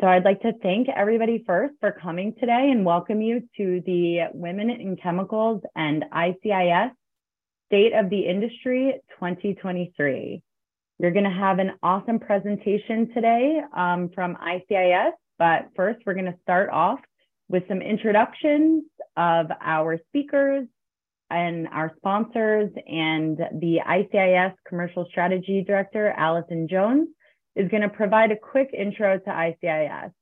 So I'd like to thank everybody first for coming today and welcome you to the Women in Chemicals and ICIS State of the Industry 2023. You're going to have an awesome presentation today um, from ICIS, but first we're going to start off with some introductions of our speakers and our sponsors and the ICIS Commercial Strategy Director, Allison Jones, is going to provide a quick intro to ICIS.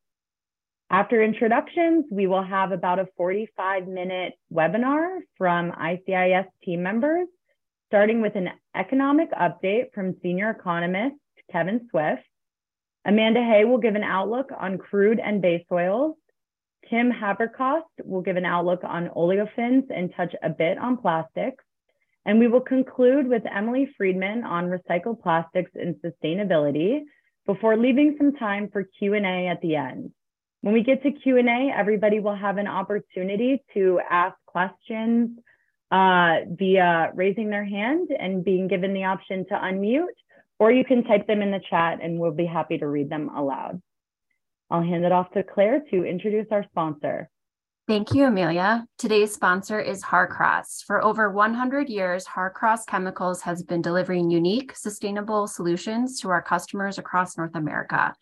After introductions, we will have about a 45 minute webinar from ICIS team members, starting with an economic update from senior economist Kevin Swift. Amanda Hay will give an outlook on crude and base oils. Kim Haberkost will give an outlook on olefins and touch a bit on plastics. And we will conclude with Emily Friedman on recycled plastics and sustainability, before leaving some time for Q&A at the end. When we get to Q&A, everybody will have an opportunity to ask questions uh, via raising their hand and being given the option to unmute, or you can type them in the chat and we'll be happy to read them aloud. I'll hand it off to Claire to introduce our sponsor. Thank you, Amelia. Today's sponsor is Harcross. For over 100 years, Harcross Chemicals has been delivering unique, sustainable solutions to our customers across North America.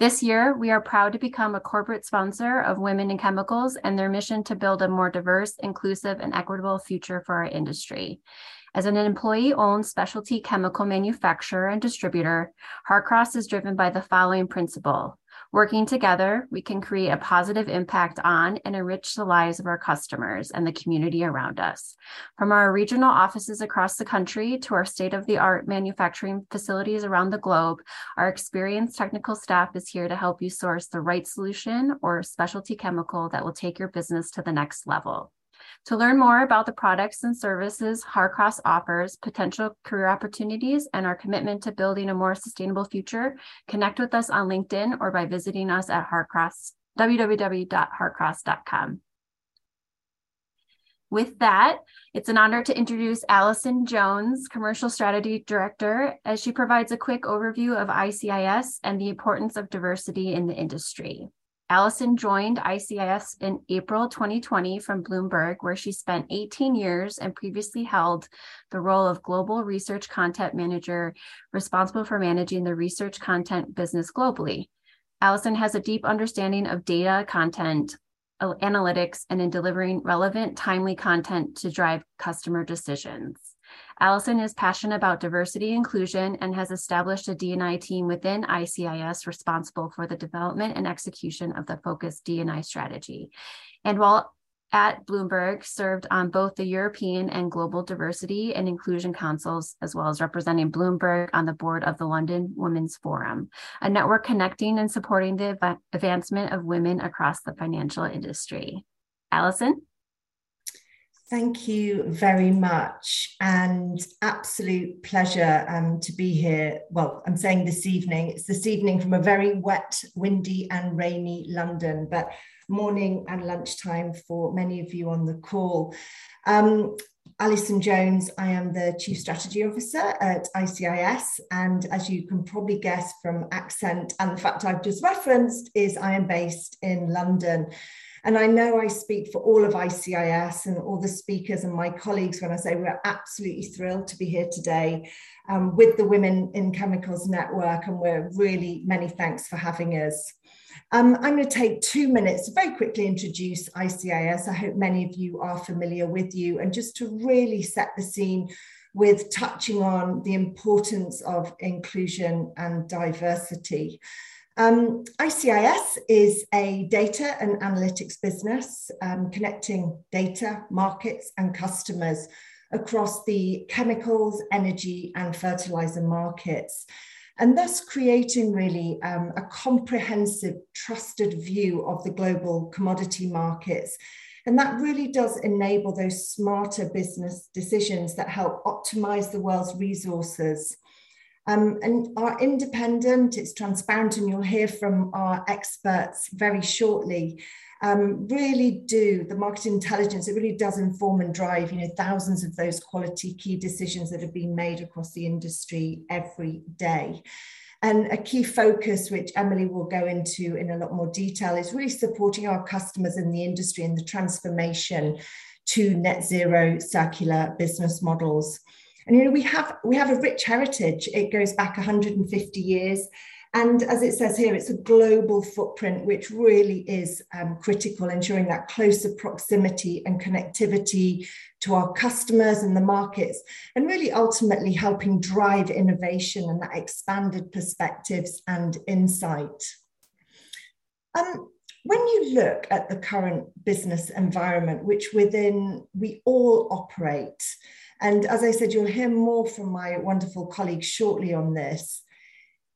This year, we are proud to become a corporate sponsor of Women in Chemicals and their mission to build a more diverse, inclusive, and equitable future for our industry. As an employee owned specialty chemical manufacturer and distributor, Harcross is driven by the following principle Working together, we can create a positive impact on and enrich the lives of our customers and the community around us. From our regional offices across the country to our state of the art manufacturing facilities around the globe, our experienced technical staff is here to help you source the right solution or specialty chemical that will take your business to the next level. To learn more about the products and services Harcross offers, potential career opportunities, and our commitment to building a more sustainable future, connect with us on LinkedIn or by visiting us at Harcross, www.harcross.com. With that, it's an honor to introduce Allison Jones, Commercial Strategy Director, as she provides a quick overview of ICIS and the importance of diversity in the industry. Allison joined ICIS in April 2020 from Bloomberg, where she spent 18 years and previously held the role of Global Research Content Manager, responsible for managing the research content business globally. Allison has a deep understanding of data, content, analytics, and in delivering relevant, timely content to drive customer decisions. Allison is passionate about diversity inclusion and has established a D&I team within ICIS responsible for the development and execution of the focused D&I strategy. And while at Bloomberg, served on both the European and Global Diversity and Inclusion Councils, as well as representing Bloomberg on the board of the London Women's Forum, a network connecting and supporting the advancement of women across the financial industry. Allison? Thank you very much, and absolute pleasure um, to be here. Well, I'm saying this evening. It's this evening from a very wet, windy, and rainy London, but morning and lunchtime for many of you on the call. Um, Alison Jones, I am the Chief Strategy Officer at ICIS, and as you can probably guess from accent and the fact I've just referenced, is I am based in London. And I know I speak for all of ICIS and all the speakers and my colleagues when I say we're absolutely thrilled to be here today um, with the Women in Chemicals Network, and we're really many thanks for having us. Um, I'm going to take two minutes to very quickly introduce ICIS. I hope many of you are familiar with you, and just to really set the scene with touching on the importance of inclusion and diversity. Um, ICIS is a data and analytics business um, connecting data, markets, and customers across the chemicals, energy, and fertilizer markets, and thus creating really um, a comprehensive, trusted view of the global commodity markets. And that really does enable those smarter business decisions that help optimize the world's resources um, and are independent, it's transparent, and you'll hear from our experts very shortly. Um, really do the market intelligence, it really does inform and drive, you know, thousands of those quality key decisions that have been made across the industry every day. And a key focus, which Emily will go into in a lot more detail, is really supporting our customers in the industry in the transformation to net zero circular business models. And you know, we have we have a rich heritage. It goes back 150 years. And as it says here, it's a global footprint, which really is um, critical, ensuring that closer proximity and connectivity to our customers and the markets, and really ultimately helping drive innovation and that expanded perspectives and insight. Um, when you look at the current business environment, which within we all operate, and as I said, you'll hear more from my wonderful colleagues shortly on this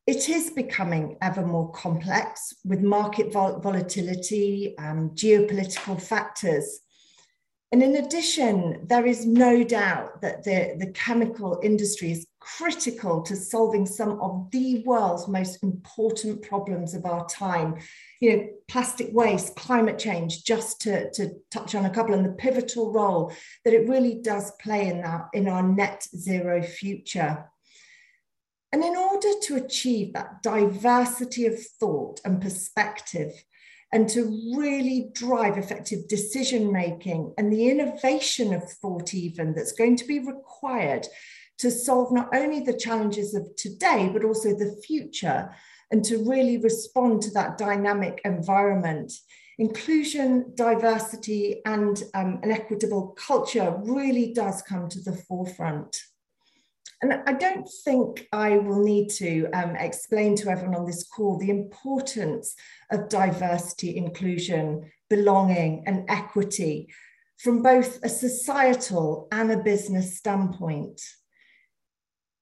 it is becoming ever more complex with market vol volatility, um, geopolitical factors. And in addition, there is no doubt that the, the chemical industry is critical to solving some of the world's most important problems of our time. You know, plastic waste, climate change, just to, to touch on a couple, and the pivotal role that it really does play in that in our net zero future. And in order to achieve that diversity of thought and perspective, and to really drive effective decision making and the innovation of thought, even that's going to be required to solve not only the challenges of today, but also the future, and to really respond to that dynamic environment. Inclusion, diversity, and um, an equitable culture really does come to the forefront. And I don't think I will need to um, explain to everyone on this call the importance of diversity, inclusion, belonging, and equity from both a societal and a business standpoint.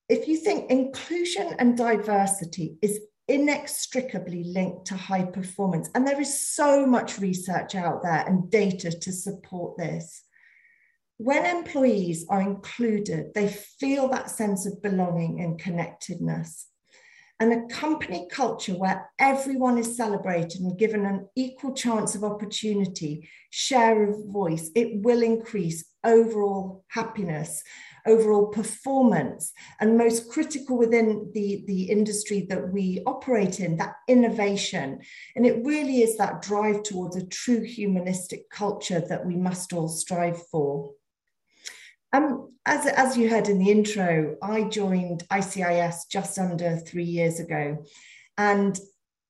If you think inclusion and diversity is inextricably linked to high performance, and there is so much research out there and data to support this when employees are included, they feel that sense of belonging and connectedness. And a company culture where everyone is celebrated and given an equal chance of opportunity, share of voice, it will increase overall happiness, overall performance, and most critical within the, the industry that we operate in, that innovation. And it really is that drive towards a true humanistic culture that we must all strive for. Um, as, as you heard in the intro, I joined ICIS just under three years ago, and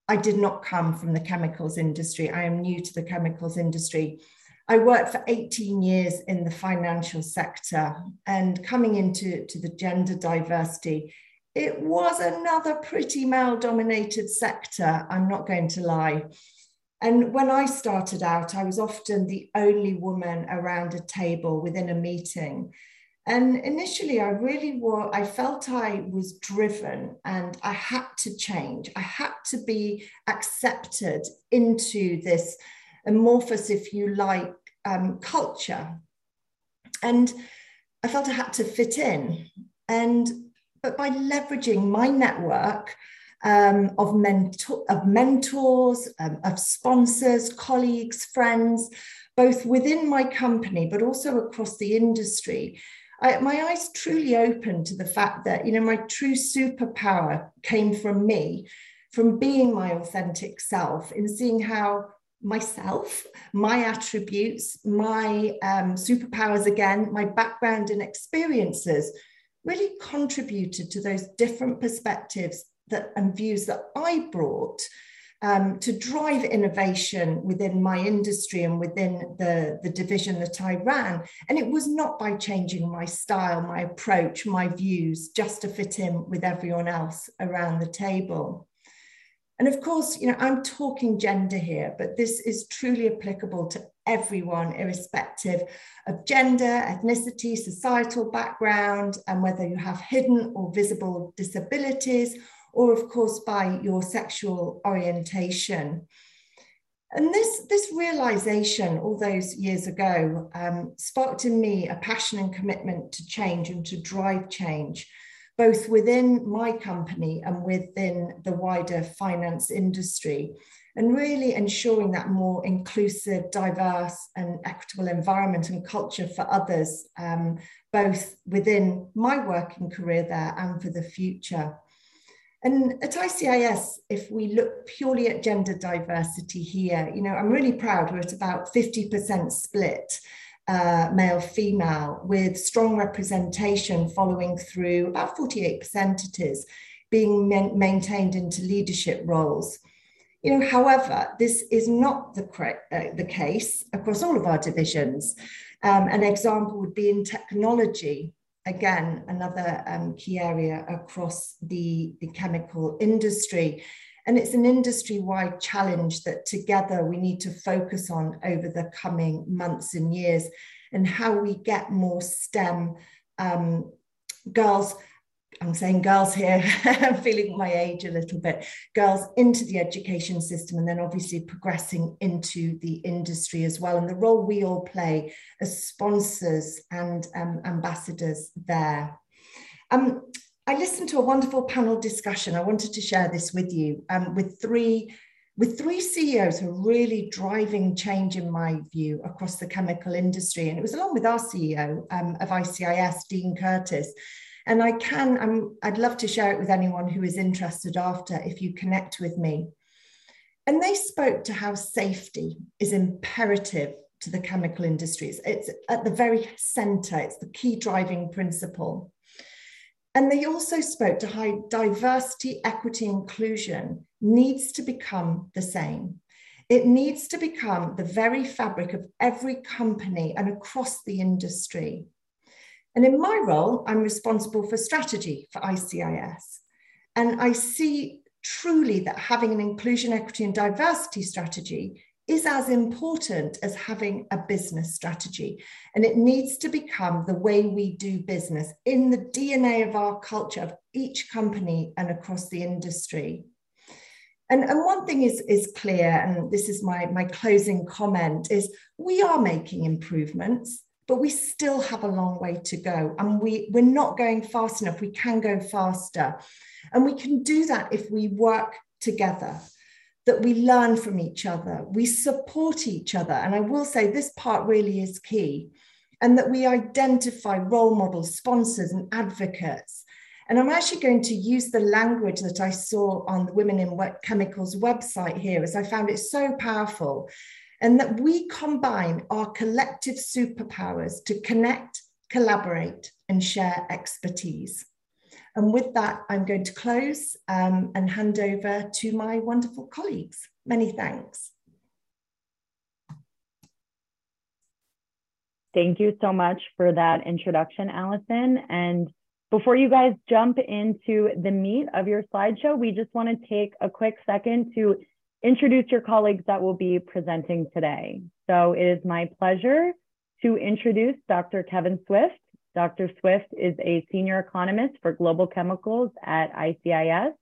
I did not come from the chemicals industry. I am new to the chemicals industry. I worked for 18 years in the financial sector, and coming into to the gender diversity, it was another pretty male dominated sector, I'm not going to lie. And when I started out, I was often the only woman around a table within a meeting. And initially, I really was, I felt I was driven and I had to change. I had to be accepted into this amorphous, if you like, um, culture. And I felt I had to fit in. And but by leveraging my network, um, of, mentor, of mentors, um, of sponsors, colleagues, friends, both within my company, but also across the industry. I, my eyes truly opened to the fact that, you know, my true superpower came from me, from being my authentic self, in seeing how myself, my attributes, my um, superpowers again, my background and experiences really contributed to those different perspectives that and views that I brought um, to drive innovation within my industry and within the, the division that I ran. And it was not by changing my style, my approach, my views, just to fit in with everyone else around the table. And of course, you know, I'm talking gender here, but this is truly applicable to everyone, irrespective of gender, ethnicity, societal background, and whether you have hidden or visible disabilities or of course by your sexual orientation. And this, this realization all those years ago um, sparked in me a passion and commitment to change and to drive change, both within my company and within the wider finance industry, and really ensuring that more inclusive, diverse, and equitable environment and culture for others, um, both within my working career there and for the future. And at ICIS, if we look purely at gender diversity here, you know, I'm really proud we're at about 50% split uh, male female with strong representation following through about 48% it is being maintained into leadership roles. You know, however, this is not the, uh, the case across all of our divisions. Um, an example would be in technology, again, another um, key area across the, the chemical industry. And it's an industry wide challenge that together we need to focus on over the coming months and years and how we get more STEM um, girls. I'm saying girls here, I'm feeling my age a little bit, girls into the education system and then obviously progressing into the industry as well. And the role we all play as sponsors and um, ambassadors there. Um, I listened to a wonderful panel discussion. I wanted to share this with you um, with three with three CEOs who are really driving change, in my view, across the chemical industry. And it was along with our CEO um, of ICIS, Dean Curtis. And I can, I'm, I'd love to share it with anyone who is interested after if you connect with me. And they spoke to how safety is imperative to the chemical industries. It's at the very center, it's the key driving principle. And they also spoke to how diversity, equity, inclusion needs to become the same. It needs to become the very fabric of every company and across the industry. And in my role, I'm responsible for strategy for ICIS. And I see truly that having an inclusion, equity, and diversity strategy is as important as having a business strategy. And it needs to become the way we do business in the DNA of our culture of each company and across the industry. And, and one thing is, is clear, and this is my, my closing comment, is we are making improvements, but we still have a long way to go. And we, we're not going fast enough. We can go faster. And we can do that if we work together that we learn from each other, we support each other. And I will say this part really is key, and that we identify role models, sponsors, and advocates. And I'm actually going to use the language that I saw on the Women in Chemicals website here, as I found it so powerful. And that we combine our collective superpowers to connect, collaborate, and share expertise. And with that, I'm going to close um, and hand over to my wonderful colleagues. Many thanks. Thank you so much for that introduction, Allison. And before you guys jump into the meat of your slideshow, we just want to take a quick second to introduce your colleagues that will be presenting today. So it is my pleasure to introduce Dr. Kevin Swift. Dr. Swift is a senior economist for global chemicals at ICIS,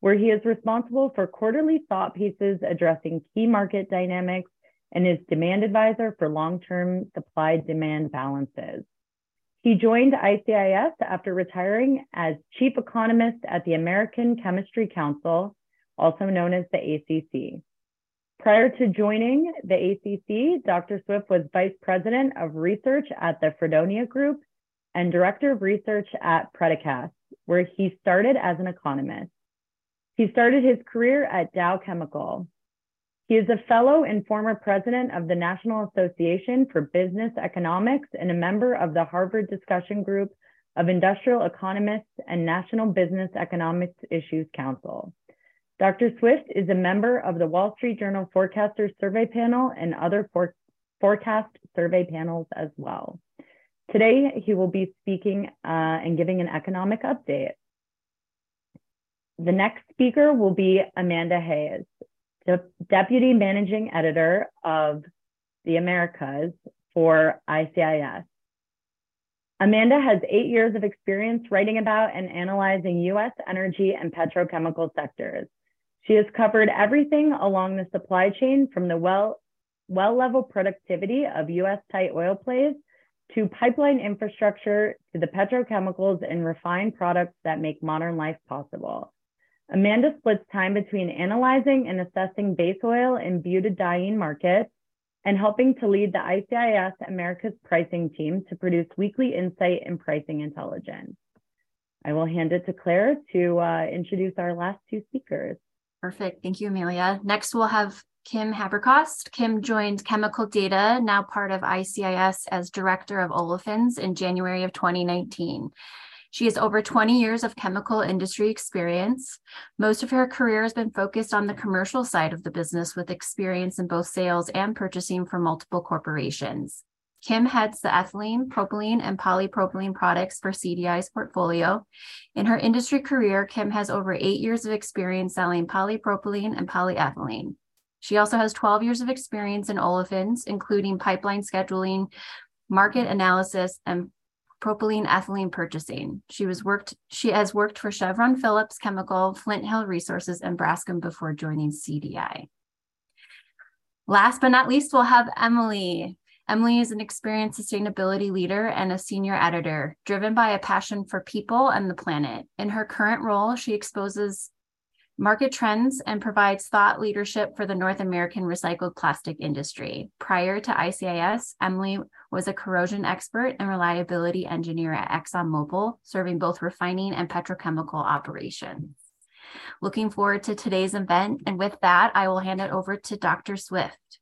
where he is responsible for quarterly thought pieces addressing key market dynamics and is demand advisor for long-term supply demand balances. He joined ICIS after retiring as chief economist at the American Chemistry Council, also known as the ACC. Prior to joining the ACC, Dr. Swift was vice president of research at the Fredonia Group and Director of Research at Predicast, where he started as an economist. He started his career at Dow Chemical. He is a fellow and former president of the National Association for Business Economics and a member of the Harvard Discussion Group of Industrial Economists and National Business Economics Issues Council. Dr. Swift is a member of the Wall Street Journal Forecasters Survey Panel and other for forecast survey panels as well. Today, he will be speaking uh, and giving an economic update. The next speaker will be Amanda Hayes, the Deputy Managing Editor of the Americas for ICIS. Amanda has eight years of experience writing about and analyzing US energy and petrochemical sectors. She has covered everything along the supply chain from the well, well level productivity of US tight oil plays to pipeline infrastructure to the petrochemicals and refined products that make modern life possible. Amanda splits time between analyzing and assessing base oil and butadiene markets and helping to lead the ICIS America's pricing team to produce weekly insight and pricing intelligence. I will hand it to Claire to uh, introduce our last two speakers. Perfect. Thank you, Amelia. Next, we'll have Kim Haberkost. Kim joined Chemical Data, now part of ICIS, as Director of Olefins in January of 2019. She has over 20 years of chemical industry experience. Most of her career has been focused on the commercial side of the business with experience in both sales and purchasing for multiple corporations. Kim heads the ethylene, propylene, and polypropylene products for CDI's portfolio. In her industry career, Kim has over eight years of experience selling polypropylene and polyethylene. She also has 12 years of experience in olefins, including pipeline scheduling, market analysis, and propylene ethylene purchasing. She was worked she has worked for Chevron Phillips Chemical, Flint Hill Resources, and Braskem before joining CDI. Last but not least, we'll have Emily. Emily is an experienced sustainability leader and a senior editor, driven by a passion for people and the planet. In her current role, she exposes market trends and provides thought leadership for the North American recycled plastic industry. Prior to ICIS, Emily was a corrosion expert and reliability engineer at ExxonMobil, serving both refining and petrochemical operations. Looking forward to today's event. And with that, I will hand it over to Dr. Swift.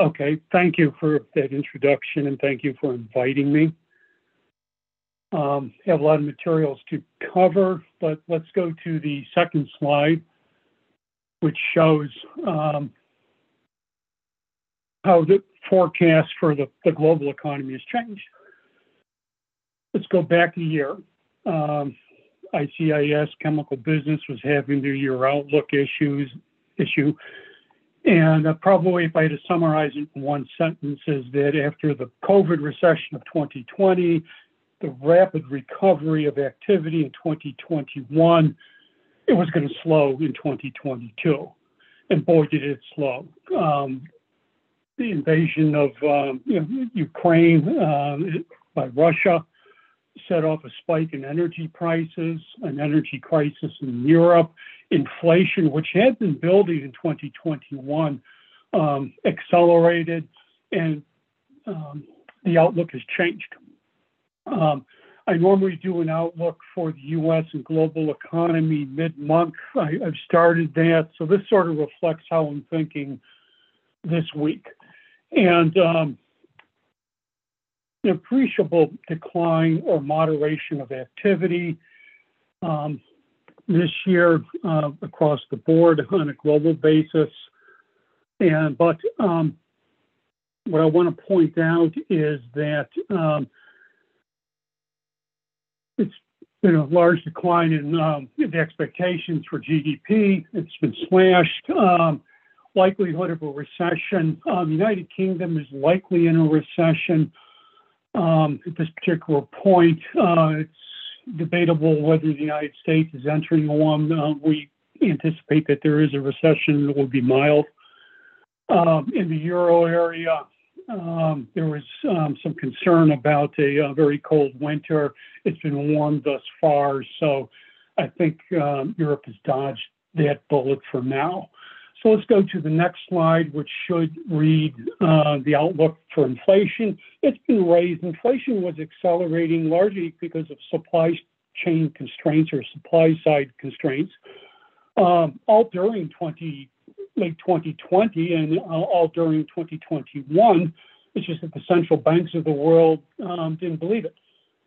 Okay, thank you for that introduction and thank you for inviting me. Um, I have a lot of materials to cover, but let's go to the second slide, which shows um, how the forecast for the, the, global economy has changed. Let's go back a year. Um, ICIS chemical business was having their year outlook issues issue and uh, probably if I had to summarize it in one sentence, is that after the COVID recession of 2020, the rapid recovery of activity in 2021, it was going to slow in 2022. And boy, did it slow. Um, the invasion of um, you know, Ukraine uh, by Russia set off a spike in energy prices, an energy crisis in Europe, inflation, which had been building in 2021, um, accelerated, and um, the outlook has changed. Um, I normally do an outlook for the U.S. and global economy mid-month. I, have started that, so this sort of reflects how I'm thinking this week. And um, an appreciable decline or moderation of activity. Um, this year uh, across the board on a global basis. And but um, what I want to point out is that um, it's been a large decline in um, the expectations for GDP. It's been slashed. Um, likelihood of a recession. Um, United Kingdom is likely in a recession. Um, at this particular point, uh, it's debatable whether the United States is entering one. Uh, we anticipate that there is a recession that will be mild. Um, in the euro area, um, there was um, some concern about a, a, very cold winter. It's been warm thus far, so I think um, Europe has dodged that bullet for now. So let's go to the next slide, which should read uh, the outlook for inflation. It's been raised. Inflation was accelerating largely because of supply chain constraints or supply side constraints, um, all during 20, late 2020 and all during 2021. It's just that the central banks of the world um, didn't believe it.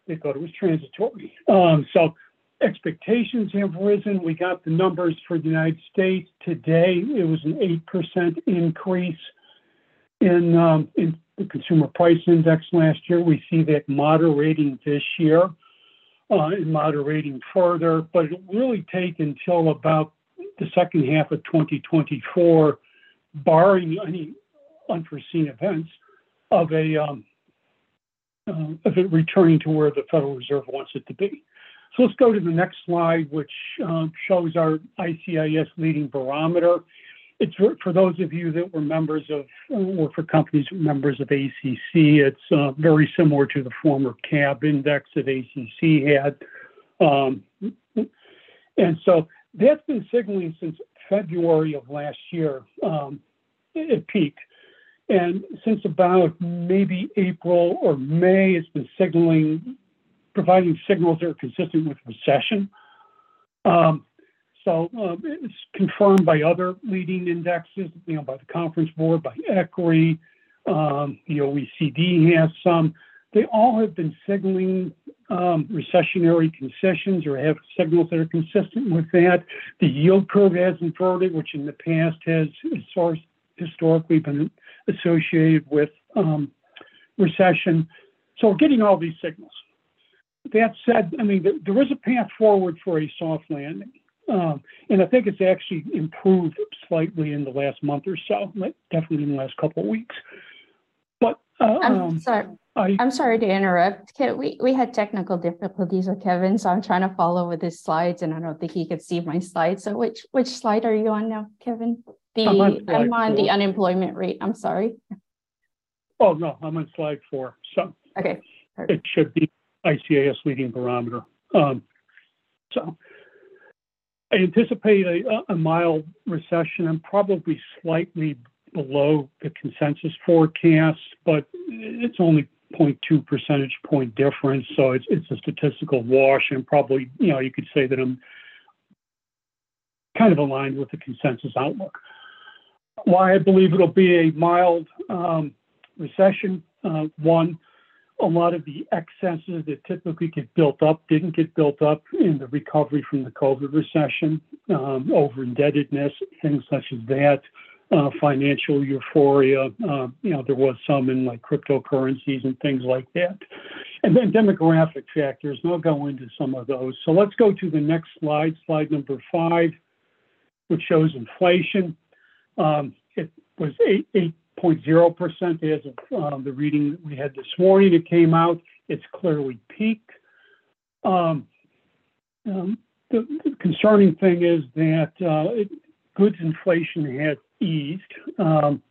They thought it was transitory. Um, so expectations have risen. We got the numbers for the United States today. It was an 8% increase in, um, in the consumer price index last year. We see that moderating this year uh, and moderating further, but it'll really take until about the second half of 2024, barring any unforeseen events, of a um, uh, of it returning to where the Federal Reserve wants it to be. So let's go to the next slide, which um, shows our ICIS leading barometer. it's for, for those of you that were members of, or for companies members of ACC, it's uh, very similar to the former CAB index that ACC had. Um, and so that's been signaling since February of last year. Um, it peaked. And since about maybe April or May, it's been signaling, providing signals that are consistent with recession. Um, so um, it's confirmed by other leading indexes, you know, by the Conference Board, by ECRI, um, the OECD has some. They all have been signaling um, recessionary concessions or have signals that are consistent with that. The yield curve has inverted, which in the past has historically been associated with um, recession. So we're getting all these signals. That said, I mean, there is a path forward for a soft landing. Um, and I think it's actually improved slightly in the last month or so, definitely in the last couple of weeks. But uh, I'm um, sorry. I, I'm sorry to interrupt. We we had technical difficulties with Kevin, so I'm trying to follow with his slides, and I don't think he could see my slides. So which which slide are you on now, Kevin? The I'm on I'm on the unemployment rate. I'm sorry. oh no, I'm on slide four. So Okay. it should be ICIS leading barometer. Um, so I anticipate a, a mild recession. I'm probably slightly below the consensus forecast, but it's only 0.2 percentage point difference. So it's, it's a statistical wash. And probably, you know, you could say that I'm kind of aligned with the consensus outlook. Why I believe it'll be a mild um, recession. Uh, one, a lot of the excesses that typically get built up didn't get built up in the recovery from the COVID recession, um, over indebtedness, things such as that, uh, financial euphoria. Uh, you know, there was some in like cryptocurrencies and things like that. And then demographic factors, and I'll go into some of those. So let's go to the next slide, slide number five, which shows inflation. Um, it was 8, 8.0% as of um, the reading we had this morning. It came out. It's clearly peaked. Um, um, the, the concerning thing is that uh, it, goods inflation has eased. Um,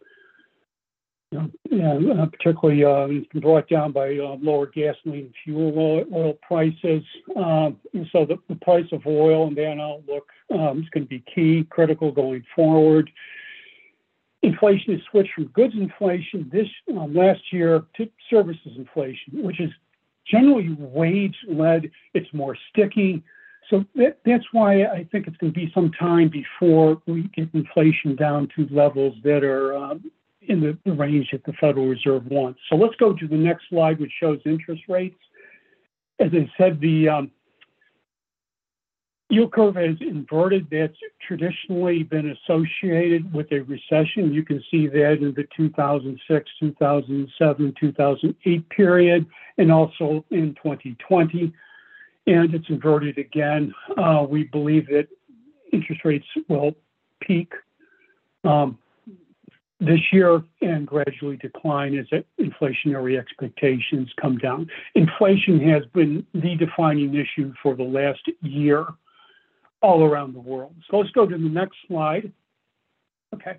you know, and, uh, particularly, uh, it's been brought down by uh, lower gasoline fuel oil, oil prices. Um, and so the, the price of oil and that outlook um, is going to be key, critical going forward. Inflation has switched from goods inflation this um, last year to services inflation, which is generally wage led. It's more sticky. So that, that's why I think it's going to be some time before we get inflation down to levels that are um, in the, range that the Federal Reserve wants. So let's go to the next slide, which shows interest rates. As I said, the um, yield curve has inverted. That's traditionally been associated with a recession. You can see that in the 2006, 2007, 2008 period, and also in 2020 and it's inverted again. Uh, we believe that interest rates will peak um, this year and gradually decline as inflationary expectations come down. Inflation has been the defining issue for the last year all around the world. So let's go to the next slide. Okay.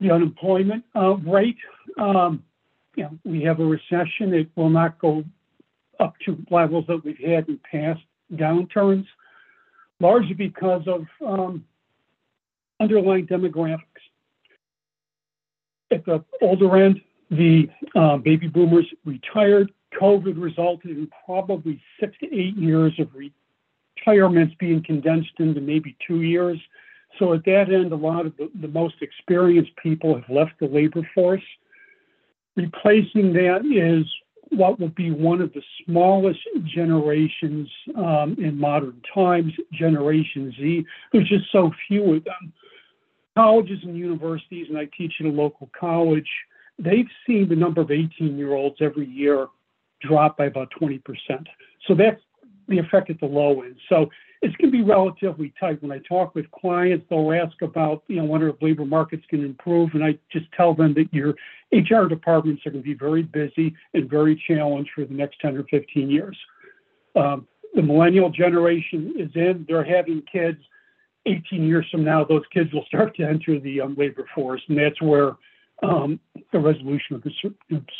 The unemployment uh, rate, um, you know, we have a recession. It will not go up to levels that we've had in past downturns, largely because of um, underlying demographics. At the older end, the uh, baby boomers retired. COVID resulted in probably six to eight years of retirements being condensed into maybe two years. So at that end, a lot of the, the most experienced people have left the labor force. Replacing that is what will be one of the smallest generations um, in modern times, Generation Z. There's just so few of them. Colleges and universities, and I teach at a local college, they've seen the number of 18 year olds every year drop by about 20%. So that's the effect at the low end. So it's going to be relatively tight. When I talk with clients, they'll ask about, you know, when our labor markets can improve, and I just tell them that your HR departments are going to be very busy and very challenged for the next 10 or 15 years. Um, the millennial generation is in; they're having kids, 18 years from now, those kids will start to enter the um, labor force, and that's where um, the resolution of the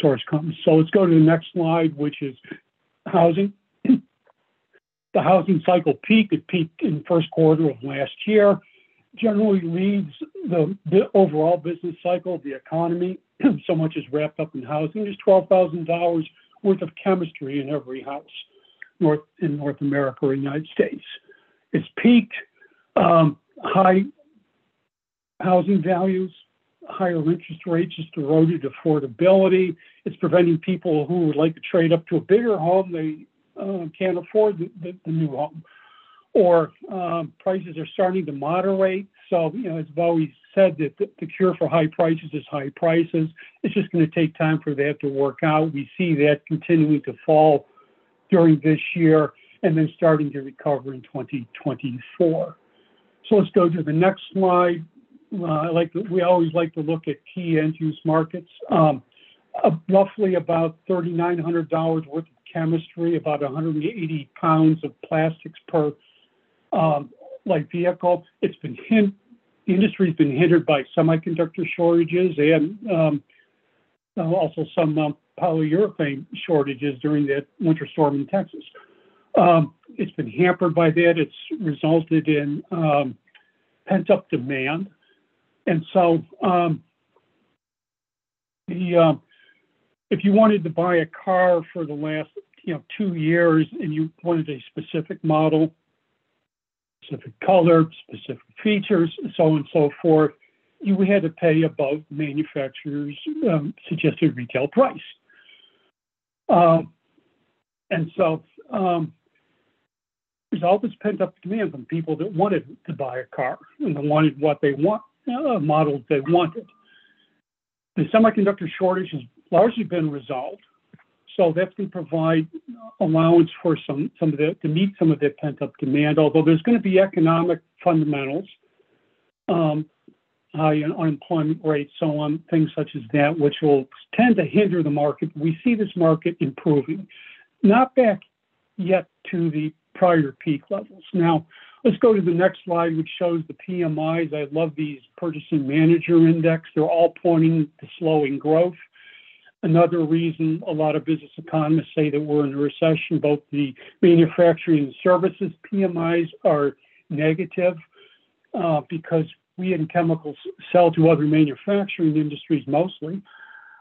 source comes. So let's go to the next slide, which is housing. The housing cycle peak, It peaked in first quarter of last year. Generally leads the, the overall business cycle of the economy. so much is wrapped up in housing. There's $12,000 worth of chemistry in every house north in North America or United States. It's peaked um, high housing values, higher interest rates just eroded affordability. It's preventing people who would like to trade up to a bigger home, they uh, can't afford the, the, the, new home. Or um, prices are starting to moderate. So, you know, as I've always said, that the, the cure for high prices is high prices. It's just going to take time for that to work out. We see that continuing to fall during this year and then starting to recover in 2024. So let's go to the next slide. Uh, I like to, we always like to look at key end use markets. Um, uh, roughly about $3,900 worth of chemistry, about 180 pounds of plastics per um, light vehicle. It's been hint, the industry's been hindered by semiconductor shortages and um, also some um, polyurethane shortages during that winter storm in Texas. Um, it's been hampered by that. It's resulted in um, pent up demand. And so, um, the, if you wanted to buy a car for the last you know two years and you wanted a specific model, specific color, specific features, so on and so forth, you had to pay above manufacturer's um, suggested retail price. Um, and so um, there's all this pent up demand from people that wanted to buy a car and wanted what they want, uh, models they wanted. The semiconductor shortage has largely been resolved. So that's going to provide allowance for some, some of the, to meet some of the pent up demand, although there's going to be economic fundamentals, um, high unemployment rates, so on, things such as that, which will tend to hinder the market. We see this market improving, not back yet to the prior peak levels. Now, let's go to the next slide, which shows the PMIs. I love these purchasing manager index. They're all pointing to slowing growth. Another reason a lot of business economists say that we're in a recession, both the manufacturing and services PMIs are negative uh, because we in chemicals sell to other manufacturing industries mostly.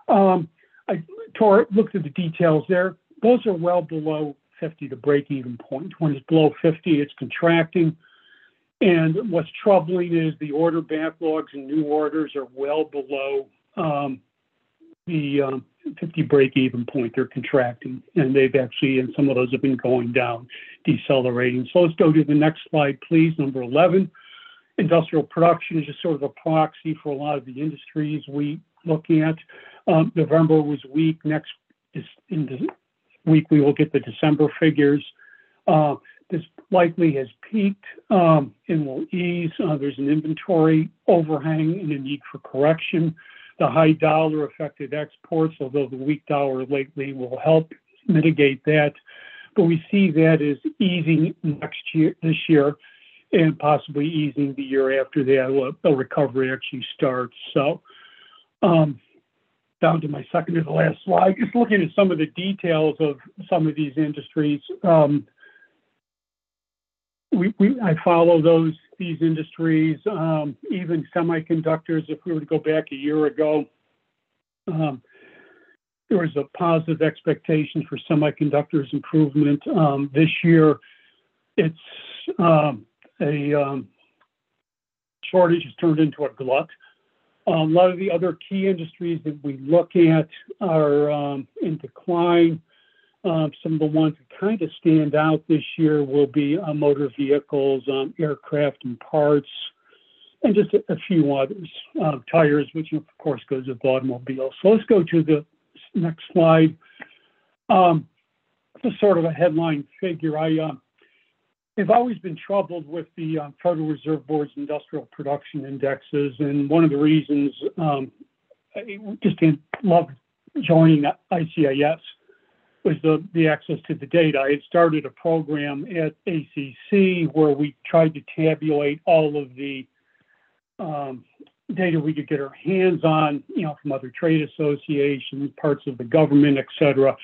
Um, I tore, looked at the details there. Those are well below 50, the break even point. When it's below 50, it's contracting. And what's troubling is the order backlogs and new orders are well below um, the um, 50 break even point. They're contracting, and they've actually, and some of those have been going down, decelerating. So let's go to the next slide, please. Number 11. Industrial production is just sort of a proxy for a lot of the industries we look at. Um, November was weak. Next in week we will get the December figures. Uh, this likely has peaked um, and will ease. Uh, there's an inventory overhang and a need for correction. The high dollar affected exports, although the weak dollar lately will help mitigate that. But we see that as easing next year, this year, and possibly easing the year after that. A recovery actually starts. So, um, down to my second to the last slide, just looking at some of the details of some of these industries. Um, we, we, I follow those these industries, um, even semiconductors. If we were to go back a year ago, um, there was a positive expectation for semiconductors improvement. Um, this year, it's um, a um, shortage has turned into a glut. Um, a lot of the other key industries that we look at are in decline. Um, some of the ones that kind of stand out this year will be uh, motor vehicles, um, aircraft and parts, and just a, a few others. Uh, tires, which of course goes with automobiles. So let's go to the next slide. Um, just sort of a headline figure. I uh, have always been troubled with the uh, Federal Reserve Board's industrial production indexes, and one of the reasons um, I just love joining ICIS was the, the access to the data. I had started a program at ACC where we tried to tabulate all of the um, data we could get our hands on, you know, from other trade associations, parts of the government, et cetera.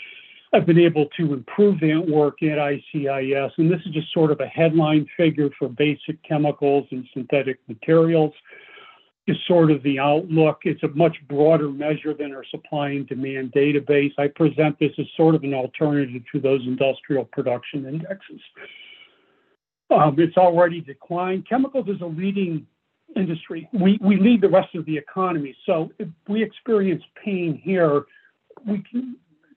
I've been able to improve that work at ICIS, and this is just sort of a headline figure for basic chemicals and synthetic materials. Is sort of the outlook. It's a much broader measure than our supply and demand database. I present this as sort of an alternative to those industrial production indexes. Um, it's already declined. Chemicals is a leading industry. We, we lead the rest of the economy. So if we experience pain here, we can,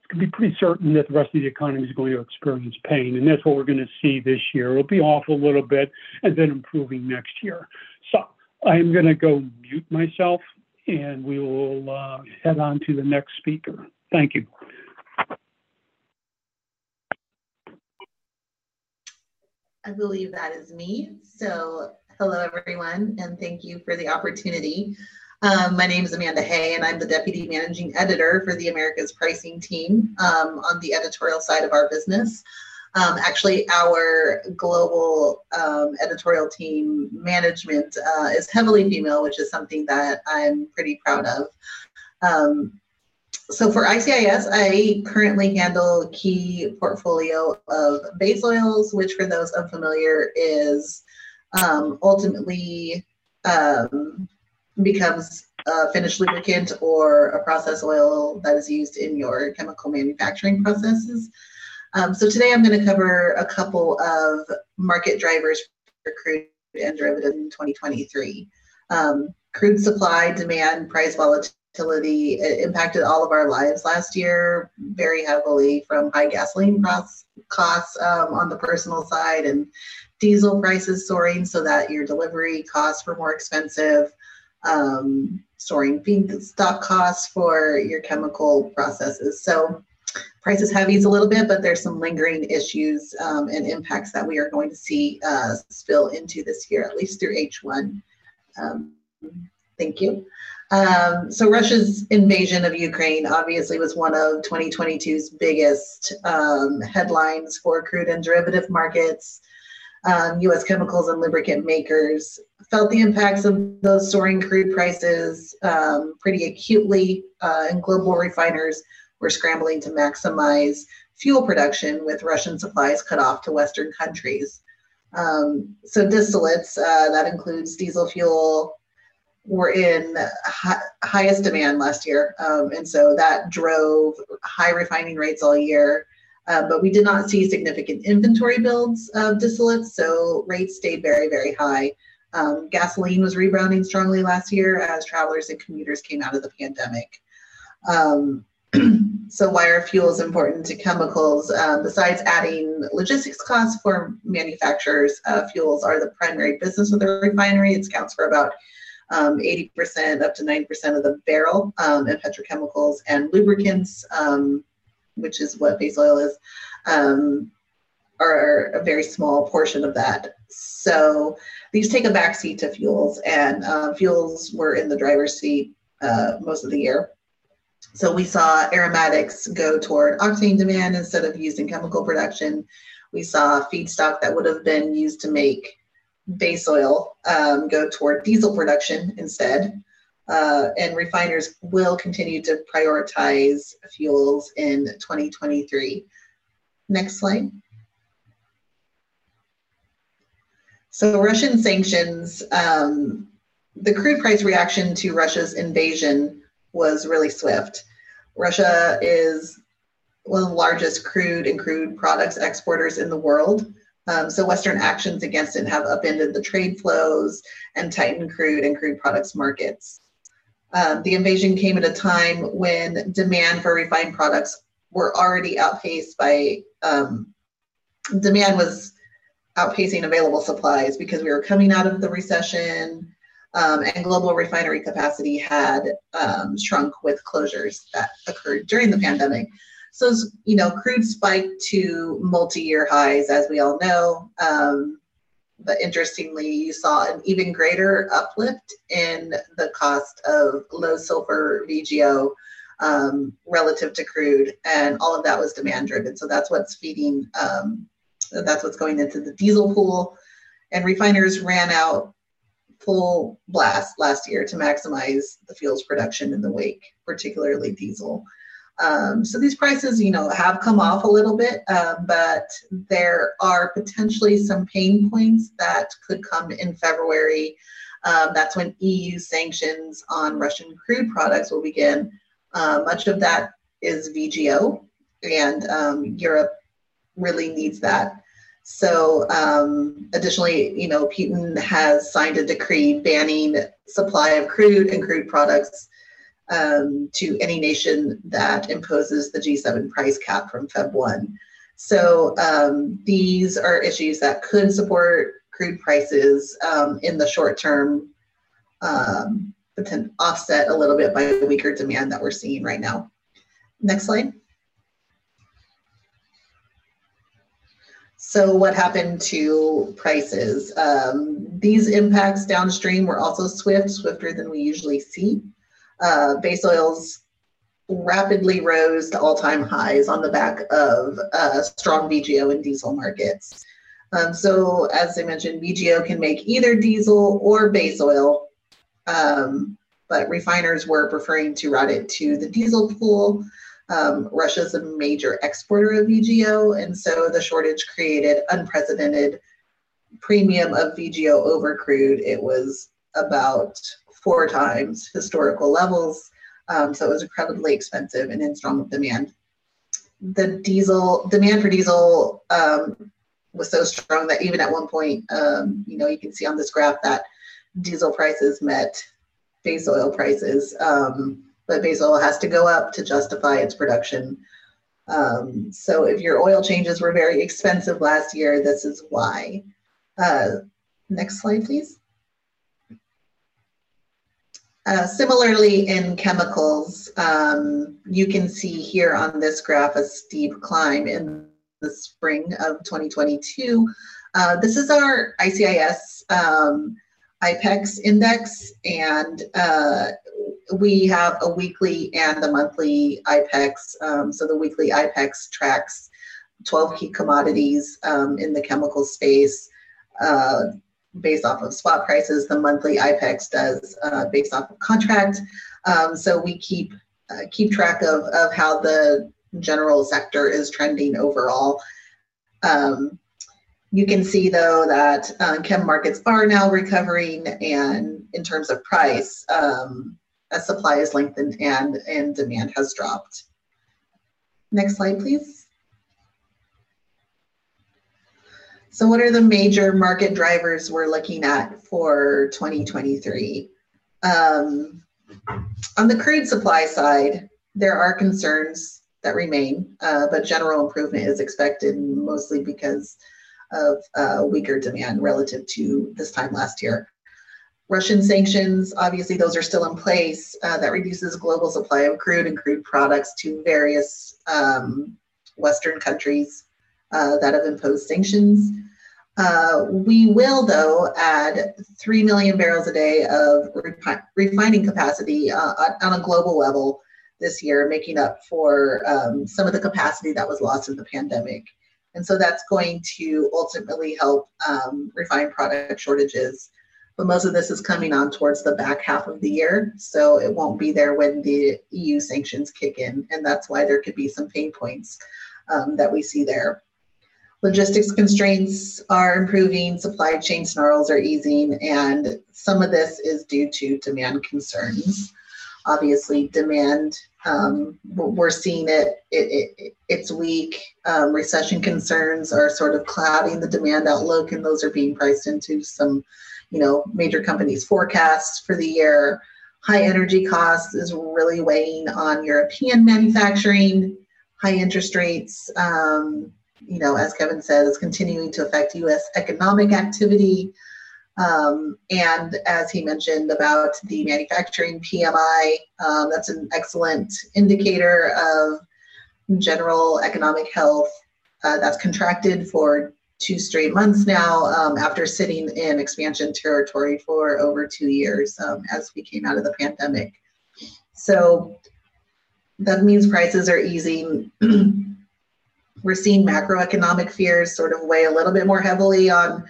can be pretty certain that the rest of the economy is going to experience pain. And that's what we're going to see this year. It'll be off a little bit and then improving next year. So I'm going to go mute myself and we will uh, head on to the next speaker. Thank you. I believe that is me. So hello everyone and thank you for the opportunity. Um, my name is Amanda Hay, and I'm the Deputy Managing Editor for the Americas Pricing Team um, on the editorial side of our business. Um, actually, our global um, editorial team management uh, is heavily female, which is something that I'm pretty proud of. Um, so for ICIS, I currently handle key portfolio of base oils, which for those unfamiliar is um, ultimately um, becomes a finished lubricant or a process oil that is used in your chemical manufacturing processes. Um, so today I'm going to cover a couple of market drivers for crude and derivatives in 2023. Um, crude supply, demand, price volatility impacted all of our lives last year very heavily from high gasoline costs um, on the personal side and diesel prices soaring so that your delivery costs were more expensive um, storing feedstock costs for your chemical processes. So prices have eased a little bit, but there's some lingering issues um, and impacts that we are going to see uh, spill into this year, at least through H1. Um, thank you. Um, so Russia's invasion of Ukraine obviously was one of 2022's biggest um, headlines for crude and derivative markets um, U.S. chemicals and lubricant makers felt the impacts of those soaring crude prices um, pretty acutely, uh, and global refiners were scrambling to maximize fuel production with Russian supplies cut off to Western countries. Um, so distillates, uh, that includes diesel fuel, were in hi- highest demand last year, um, and so that drove high refining rates all year. Uh, but we did not see significant inventory builds of distillates, so rates stayed very, very high. Um, gasoline was rebounding strongly last year as travelers and commuters came out of the pandemic. Um, so why are fuels important to chemicals? Um, besides adding logistics costs for manufacturers, uh, fuels are the primary business of the refinery. It accounts for about 80% um, up to 90% of the barrel um, in petrochemicals and lubricants. Um, which is what base oil is, um, are a very small portion of that. So these take a backseat to fuels, and uh, fuels were in the driver's seat uh, most of the year. So we saw aromatics go toward octane demand instead of used in chemical production. We saw feedstock that would have been used to make base oil um, go toward diesel production instead uh, and refiners will continue to prioritize fuels in 2023. Next slide. So Russian sanctions, um, the crude price reaction to Russia's invasion was really swift. Russia is one of the largest crude and crude products exporters in the world. Um, so Western actions against it have upended the trade flows and tightened crude and crude products markets. Um, the invasion came at a time when demand for refined products were already outpaced by um, demand was outpacing available supplies because we were coming out of the recession um, and global refinery capacity had um, shrunk with closures that occurred during the pandemic. So, you know, crude spiked to multi year highs, as we all know. Um, but interestingly, you saw an even greater uplift in the cost of low sulfur VGO um, relative to crude, and all of that was demand driven. So that's what's feeding, um, that's what's going into the diesel pool. And refiners ran out full blast last year to maximize the fuel's production in the wake, particularly diesel. Um, so these prices, you know, have come off a little bit, uh, but there are potentially some pain points that could come in February. Um, that's when EU sanctions on Russian crude products will begin. Uh, much of that is VGO, and um, Europe really needs that. So, um, additionally, you know, Putin has signed a decree banning supply of crude and crude products um, to any nation that imposes the G7 price cap from Feb 1. So, um, these are issues that could support crude prices um, in the short term, um, but then offset a little bit by the weaker demand that we're seeing right now. Next slide. So what happened to prices? Um, these impacts downstream were also swift, swifter than we usually see. Uh, base oils rapidly rose to all-time highs on the back of uh, strong VGO and diesel markets. Um, so as I mentioned, VGO can make either diesel or base oil, um, but refiners were preferring to route it to the diesel pool um, Russia is a major exporter of VGO, and so the shortage created unprecedented premium of VGO over crude. It was about four times historical levels, um, so it was incredibly expensive and in strong demand. The diesel demand for diesel um, was so strong that even at one point, um, you know, you can see on this graph that diesel prices met base oil prices. Um, but base oil has to go up to justify its production. Um, so if your oil changes were very expensive last year, this is why. Uh, next slide, please. Uh, similarly, in chemicals, um, you can see here on this graph a steep climb in the spring of 2022. Uh, this is our ICIS um, IPEX index, and uh, we have a weekly and a monthly IPEX. Um, so the weekly IPEX tracks 12 key commodities um, in the chemical space uh, based off of spot prices. The monthly IPEX does uh, based off of contract. Um, so we keep uh, keep track of, of how the general sector is trending overall. Um, you can see though that uh, chem markets are now recovering and in terms of price, um, as supply has lengthened and, and demand has dropped. Next slide, please. So what are the major market drivers we're looking at for 2023? Um, on the crude supply side, there are concerns that remain, uh, but general improvement is expected mostly because of uh, weaker demand relative to this time last year. Russian sanctions, obviously, those are still in place. Uh, that reduces global supply of crude and crude products to various um, Western countries uh, that have imposed sanctions. Uh, we will, though, add 3 million barrels a day of refi- refining capacity uh, on a global level this year, making up for um, some of the capacity that was lost in the pandemic. And so that's going to ultimately help um, refine product shortages but most of this is coming on towards the back half of the year. So it won't be there when the EU sanctions kick in. And that's why there could be some pain points um, that we see there. Logistics constraints are improving, supply chain snarls are easing, and some of this is due to demand concerns. Obviously, demand, um, we're seeing it, it, it it's weak. Um, recession concerns are sort of clouding the demand outlook, and those are being priced into some you know, major companies' forecasts for the year. High energy costs is really weighing on European manufacturing. High interest rates, um, you know, as Kevin said, is continuing to affect U.S. economic activity. Um, and as he mentioned about the manufacturing PMI, um, that's an excellent indicator of general economic health. Uh, that's contracted for two straight months now um, after sitting in expansion territory for over two years um, as we came out of the pandemic. So that means prices are easing. We're seeing macroeconomic fears sort of weigh a little bit more heavily on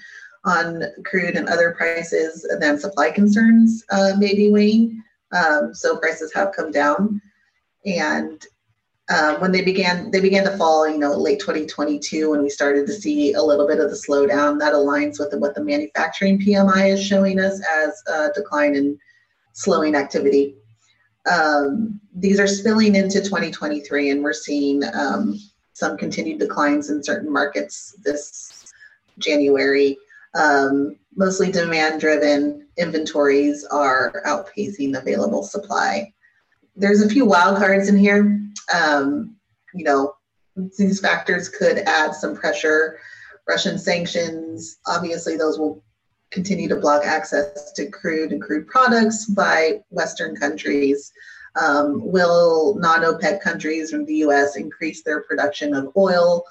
on crude and other prices than supply concerns uh, may be weighing. Um, so prices have come down, and um, when they began they began to fall, you know, late 2022 when we started to see a little bit of the slowdown. That aligns with what the manufacturing PMI is showing us as a decline in slowing activity. Um, these are spilling into 2023, and we're seeing um, some continued declines in certain markets this January. Um, mostly demand driven inventories are outpacing available supply. There's a few wild cards in here. Um, you know, these factors could add some pressure. Russian sanctions, obviously, those will continue to block access to crude and crude products by Western countries. Um, will non OPEC countries from the US increase their production of oil?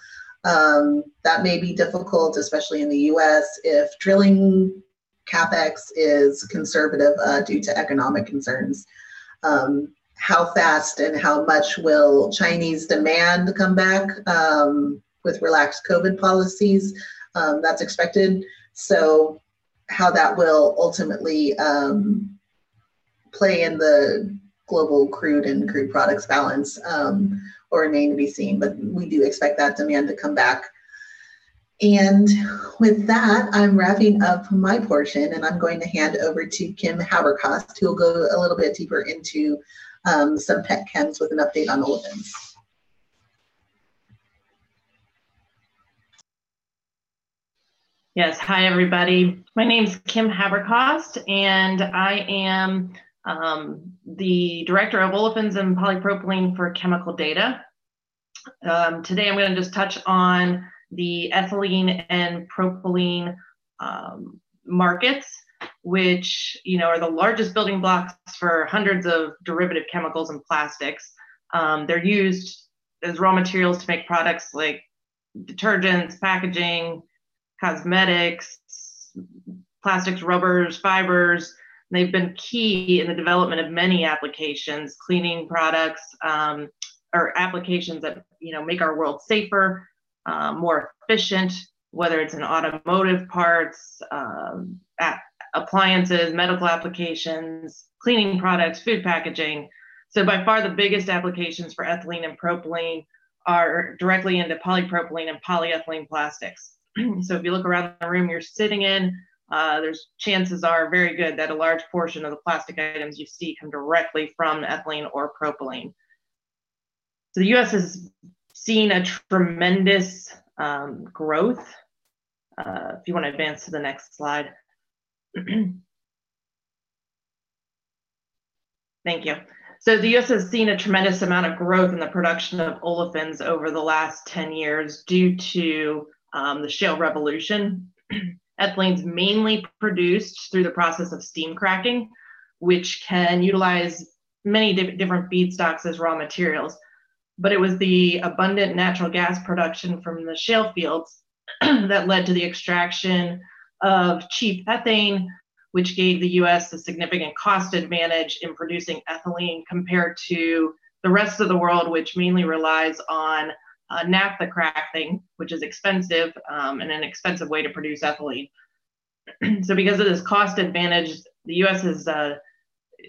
Um, that may be difficult, especially in the US, if drilling capex is conservative uh, due to economic concerns. Um, how fast and how much will Chinese demand come back um, with relaxed COVID policies? Um, that's expected. So, how that will ultimately um, play in the global crude and crude products balance um, will remain to be seen, but we do expect that demand to come back. And with that, I'm wrapping up my portion and I'm going to hand over to Kim Haberkost, who will go a little bit deeper into um, some pet chems with an update on olefins. Yes, hi everybody. My name is Kim Haberkost, and I am um, the director of olefins and polypropylene for chemical data. Um, today I'm going to just touch on the ethylene and propylene um, markets, which you know are the largest building blocks for hundreds of derivative chemicals and plastics. Um, they're used as raw materials to make products like detergents, packaging, cosmetics, plastics, rubbers, fibers, They've been key in the development of many applications, cleaning products, um, or applications that you know make our world safer, uh, more efficient. Whether it's in automotive parts, um, appliances, medical applications, cleaning products, food packaging. So by far the biggest applications for ethylene and propylene are directly into polypropylene and polyethylene plastics. so if you look around the room you're sitting in, uh, there's chances are very good that a large portion of the plastic items you see come directly from ethylene or propylene. So the US has seen a tremendous um, growth. Uh, if you want to advance to the next slide. Thank you. So the US has seen a tremendous amount of growth in the production of olefins over the last 10 years due to um, the shale revolution. Ethylene is mainly produced through the process of steam cracking, which can utilize many di- different feedstocks as raw materials. But it was the abundant natural gas production from the shale fields that led to the extraction of cheap ethane, which gave the US a significant cost advantage in producing ethylene compared to the rest of the world, which mainly relies on uh, naphtha cracking, which is expensive um, and an expensive way to produce ethylene. so because of this cost advantage, the U.S. has uh,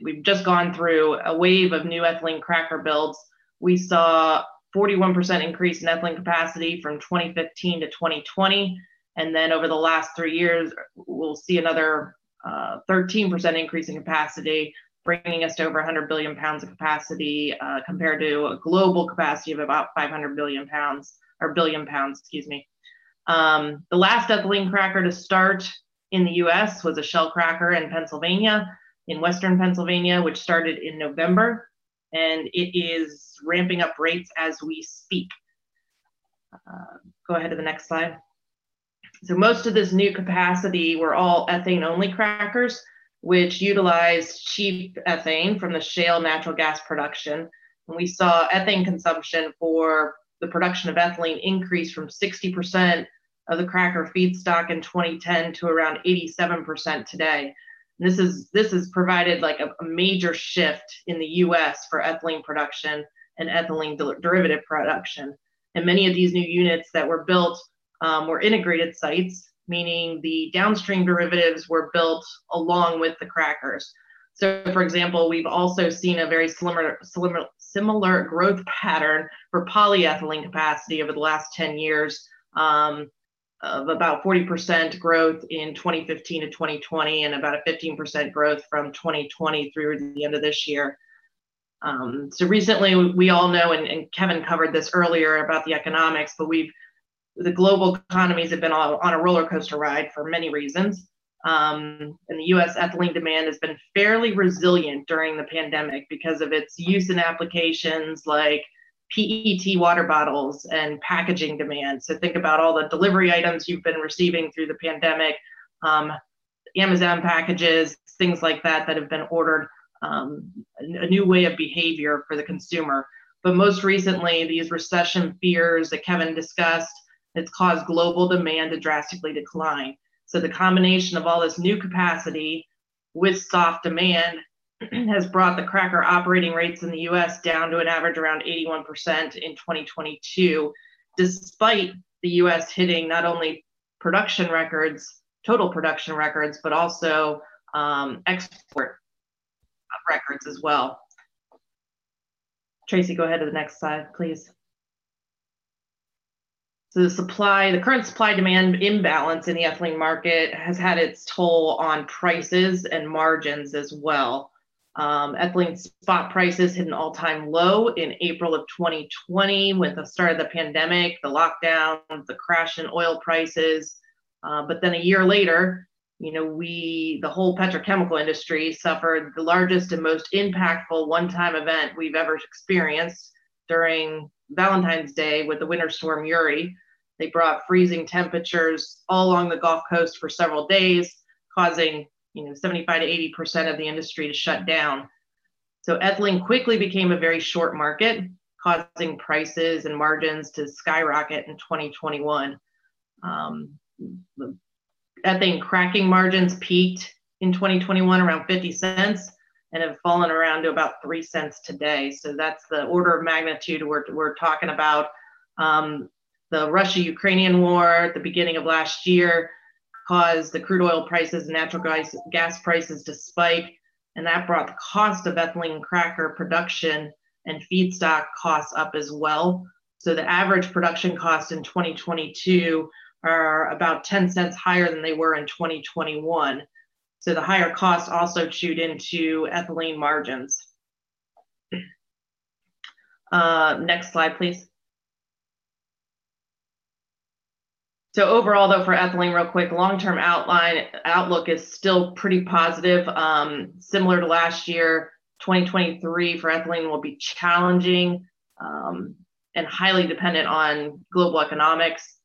we've just gone through a wave of new ethylene cracker builds. We saw 41% increase in ethylene capacity from 2015 to 2020, and then over the last three years, we'll see another uh, 13% increase in capacity bringing us to over 100 billion pounds of capacity uh, compared to a global capacity of about 500 billion pounds or billion pounds, excuse me. Um, the last ethylene cracker to start in the US was a Shell cracker in Pennsylvania, in Western Pennsylvania, which started in November, and it is ramping up rates as we speak. Uh, go ahead to the next slide. So most of this new capacity were all ethane only crackers which utilized cheap ethane from the shale natural gas production. And we saw ethane consumption for the production of ethylene increase from 60% of the cracker feedstock in 2010 to around 87% today. And this is this has provided like a, a major shift in the U.S. for ethylene production and ethylene de- derivative production. And many of these new units that were built um, were integrated sites, meaning the downstream derivatives were built along with the crackers. So, for example, we've also seen a very similar, similar, similar growth pattern for polyethylene capacity over the last 10 years um, of about 40% growth in 2015 to 2020 and about a 15% growth from 2020 through the end of this year. Um, so recently, we all know, and, and, Kevin covered this earlier about the economics, but we've the global economies have been on a roller coaster ride for many reasons. Um, and the US ethylene demand has been fairly resilient during the pandemic because of its use in applications like PET water bottles and packaging demand. So think about all the delivery items you've been receiving through the pandemic, um, Amazon packages, things like that that have been ordered, um, a new way of behavior for the consumer. But most recently, these recession fears that Kevin discussed, it's caused global demand to drastically decline. So the combination of all this new capacity with soft demand has brought the cracker operating rates in the US down to an average around 81% in 2022, despite the US hitting not only production records, total production records, but also um, export records as well. Tracy, go ahead to the next slide, please. The supply, the current supply demand imbalance in the ethylene market has had its toll on prices and margins as well. Um, ethylene spot prices hit an all time low in April of 2020 with the start of the pandemic, the lockdown, the crash in oil prices. Uh, but then a year later, you know, we, the whole petrochemical industry, suffered the largest and most impactful one time event we've ever experienced during Valentine's Day with the winter storm Uri. They brought freezing temperatures all along the Gulf Coast for several days, causing you know 75 to 80 percent of the industry to shut down. So ethylene quickly became a very short market, causing prices and margins to skyrocket in 2021. Um, ethane cracking margins peaked in 2021 around 50 cents and have fallen around to about three cents today. So that's the order of magnitude we're, we're talking about. Um, the Russia Ukrainian war at the beginning of last year caused the crude oil prices and natural gas, gas prices to spike. And that brought the cost of ethylene cracker production and feedstock costs up as well. So the average production cost in 2022 are about 10 cents higher than they were in 2021. So the higher costs also chewed into ethylene margins. Uh, next slide, please. So overall, though, for ethylene, real quick, long-term outline outlook is still pretty positive. Um, similar to last year, 2023 for ethylene will be challenging um, and highly dependent on global economics.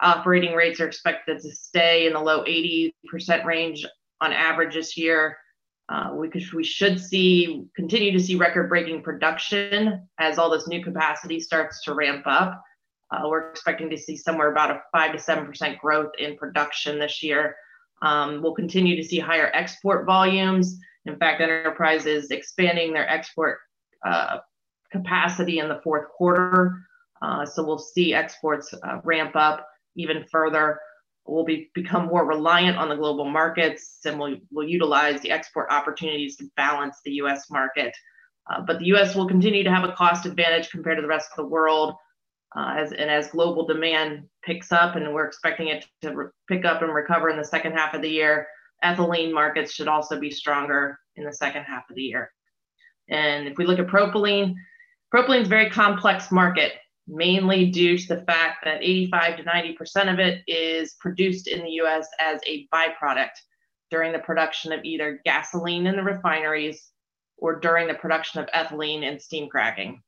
Operating rates are expected to stay in the low 80% range on average this year. Uh, we, could, we should see continue to see record-breaking production as all this new capacity starts to ramp up. Uh, we're expecting to see somewhere about a five to seven percent growth in production this year. Um, we'll continue to see higher export volumes. In fact, Enterprise is expanding their export uh, capacity in the fourth quarter. Uh, so we'll see exports uh, ramp up even further. We'll be, become more reliant on the global markets and we'll, we'll utilize the export opportunities to balance the US market. Uh, but the US will continue to have a cost advantage compared to the rest of the world uh, as and as global demand picks up, and we're expecting it to re- pick up and recover in the second half of the year, ethylene markets should also be stronger in the second half of the year. And if we look at propylene, propylene is a very complex market, mainly due to the fact that 85 to 90% of it is produced in the US as a byproduct during the production of either gasoline in the refineries or during the production of ethylene and steam cracking.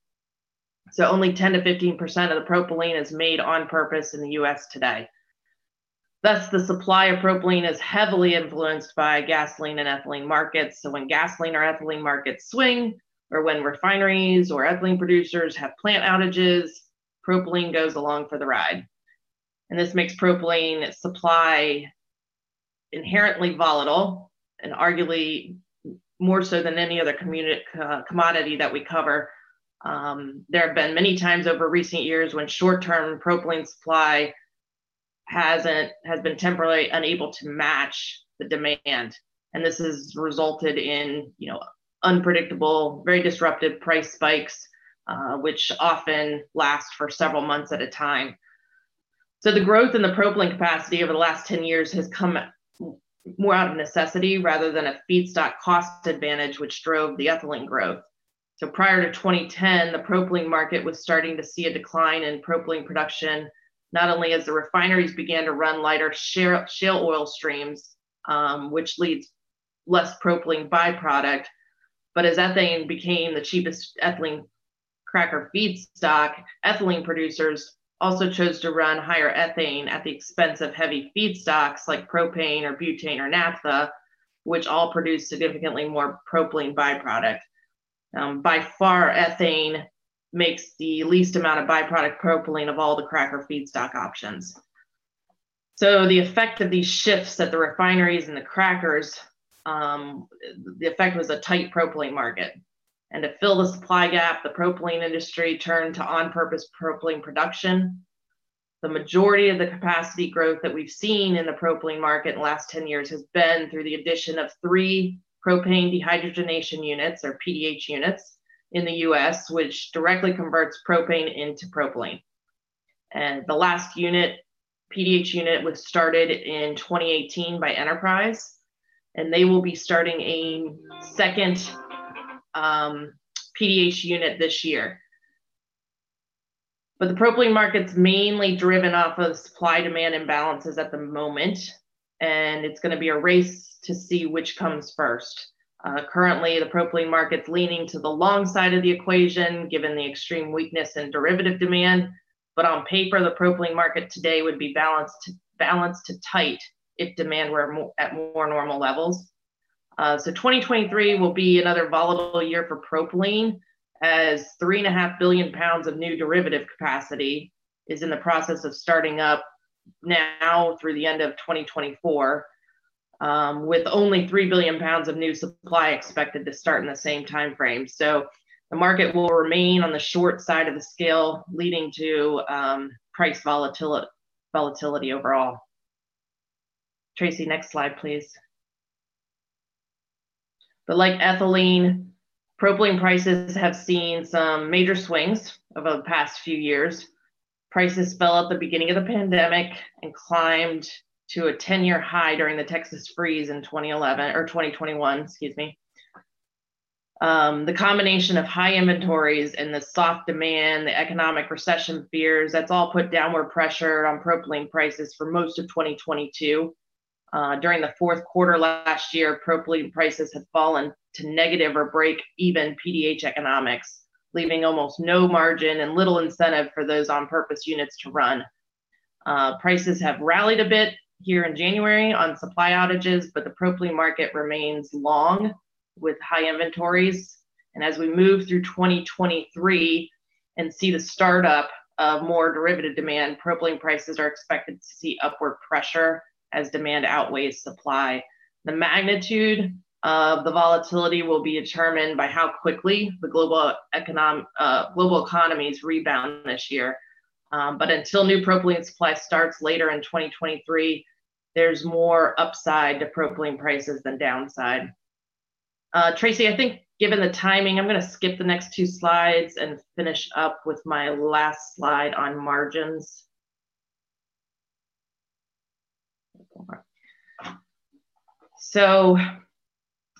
So only 10 to 15% of the propylene is made on purpose in the US today. Thus, the supply of propylene is heavily influenced by gasoline and ethylene markets. So when gasoline or ethylene markets swing, or when refineries or ethylene producers have plant outages, propylene goes along for the ride. And this makes propylene supply inherently volatile and arguably more so than any other uh, commodity that we cover Um, there have been many times over recent years when short-term propylene supply hasn't has been temporarily unable to match the demand, and this has resulted in you know unpredictable, very disruptive price spikes, uh, which often last for several months at a time. So the growth in the propylene capacity over the last 10 years has come more out of necessity rather than a feedstock cost advantage, which drove the ethylene growth. So prior to 2010, the propylene market was starting to see a decline in propylene production, not only as the refineries began to run lighter shale, oil streams, um, which leads less propylene byproduct, but as ethane became the cheapest ethylene cracker feedstock, ethylene producers also chose to run higher ethane at the expense of heavy feedstocks like propane or butane or naphtha, which all produce significantly more propylene byproduct. Um, by far, ethane makes the least amount of byproduct propylene of all the cracker feedstock options. So the effect of these shifts at the refineries and the crackers, um, the effect was a tight propylene market. And to fill the supply gap, the propylene industry turned to on purpose propylene production. The majority of the capacity growth that we've seen in the propylene market in the last 10 years has been through the addition of three propane dehydrogenation units or PDH units in the US, which directly converts propane into propylene. And the last unit, PDH unit, was started in 2018 by Enterprise, and they will be starting a second um, PDH unit this year. But the propylene market's mainly driven off of supply demand imbalances at the moment, and it's going to be a race to see which comes first. Uh, currently, the propylene market's leaning to the long side of the equation given the extreme weakness in derivative demand. But on paper, the propylene market today would be balanced to, balanced to tight if demand were more, at more normal levels. Uh, so 2023 will be another volatile year for propylene as three and a half billion pounds of new derivative capacity is in the process of starting up now through the end of 2024, um, with only 3 billion pounds of new supply expected to start in the same time frame. So the market will remain on the short side of the scale, leading to um, price volatility, volatility overall. Tracy, next slide, please. But like ethylene, propylene prices have seen some major swings over the past few years. Prices fell at the beginning of the pandemic and climbed to a 10 year high during the Texas freeze in 2011 or 2021, excuse me. Um, the combination of high inventories and the soft demand, the economic recession fears, that's all put downward pressure on propylene prices for most of 2022. Uh, during the fourth quarter last year, propylene prices had fallen to negative or break even PDH economics, leaving almost no margin and little incentive for those on purpose units to run. Uh, prices have rallied a bit here in January on supply outages, but the propylene market remains long with high inventories. And as we move through 2023 and see the startup of more derivative demand, propylene prices are expected to see upward pressure as demand outweighs supply. The magnitude of the volatility will be determined by how quickly the global economic uh, global economies rebound this year. Um, but until new propylene supply starts later in 2023, there's more upside to propylene prices than downside. Uh, Tracy, I think given the timing, I'm going to skip the next two slides and finish up with my last slide on margins. So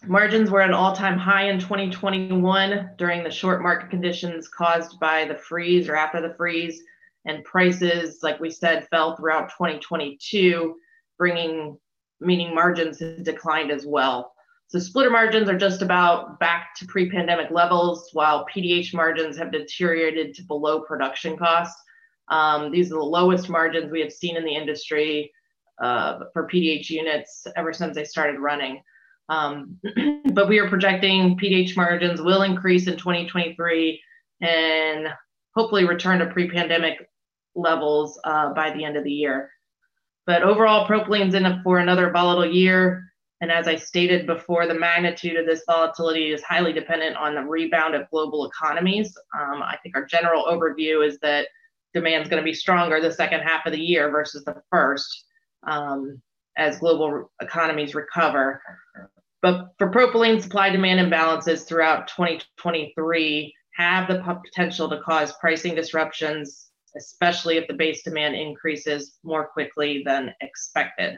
margins were at an all-time high in 2021 during the short market conditions caused by the freeze or after the freeze and prices like we said fell throughout 2022 bringing meaning margins declined as well so splitter margins are just about back to pre-pandemic levels while pdh margins have deteriorated to below production costs um, these are the lowest margins we have seen in the industry uh, for PDH units ever since they started running. Um, but we are projecting PDH margins will increase in 2023 and hopefully return to pre-pandemic levels uh, by the end of the year. But overall, propylene's in for another volatile year. And as I stated before, the magnitude of this volatility is highly dependent on the rebound of global economies. Um, I think our general overview is that demand is going to be stronger the second half of the year versus the first um, as global economies recover. But for propylene, supply demand imbalances throughout 2023 have the potential to cause pricing disruptions, especially if the base demand increases more quickly than expected.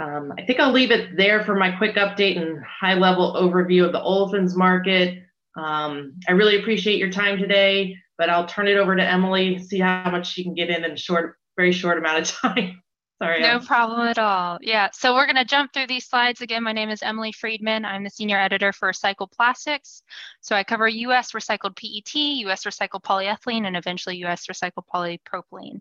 Um, I think I'll leave it there for my quick update and high level overview of the olefins market. Um, I really appreciate your time today, but I'll turn it over to Emily, see how much she can get in in a short, very short amount of time. Sorry. No problem at all. Yeah. So we're going to jump through these slides. Again, my name is Emily Friedman. I'm the senior editor for Recycled Plastics. So I cover US recycled PET, US recycled polyethylene, and eventually US recycled polypropylene.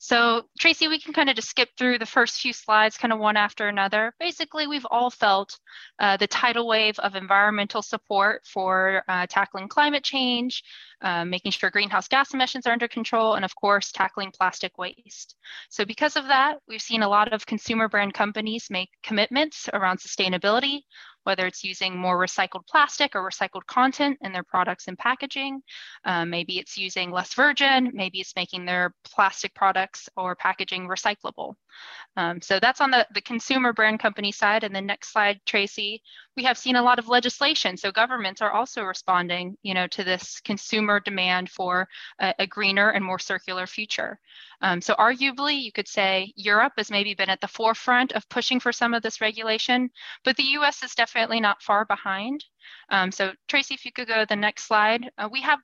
So Tracy, we can kind of just skip through the first few slides kind of one after another. Basically, we've all felt uh, the tidal wave of environmental support for uh, tackling climate change, uh, making sure greenhouse gas emissions are under control, and of course, tackling plastic waste. So because of that, we've seen a lot of consumer brand companies make commitments around sustainability, whether it's using more recycled plastic or recycled content in their products and packaging. Um, maybe it's using less virgin, maybe it's making their plastic products or packaging recyclable. Um, so that's on the, the consumer brand company side. And the next slide, Tracy, we have seen a lot of legislation. So governments are also responding, you know, to this consumer demand for a, a greener and more circular future. Um, so arguably, you could say Europe has maybe been at the forefront of pushing for some of this regulation, but the US is definitely not far behind. Um, so Tracy, if you could go to the next slide, uh, we have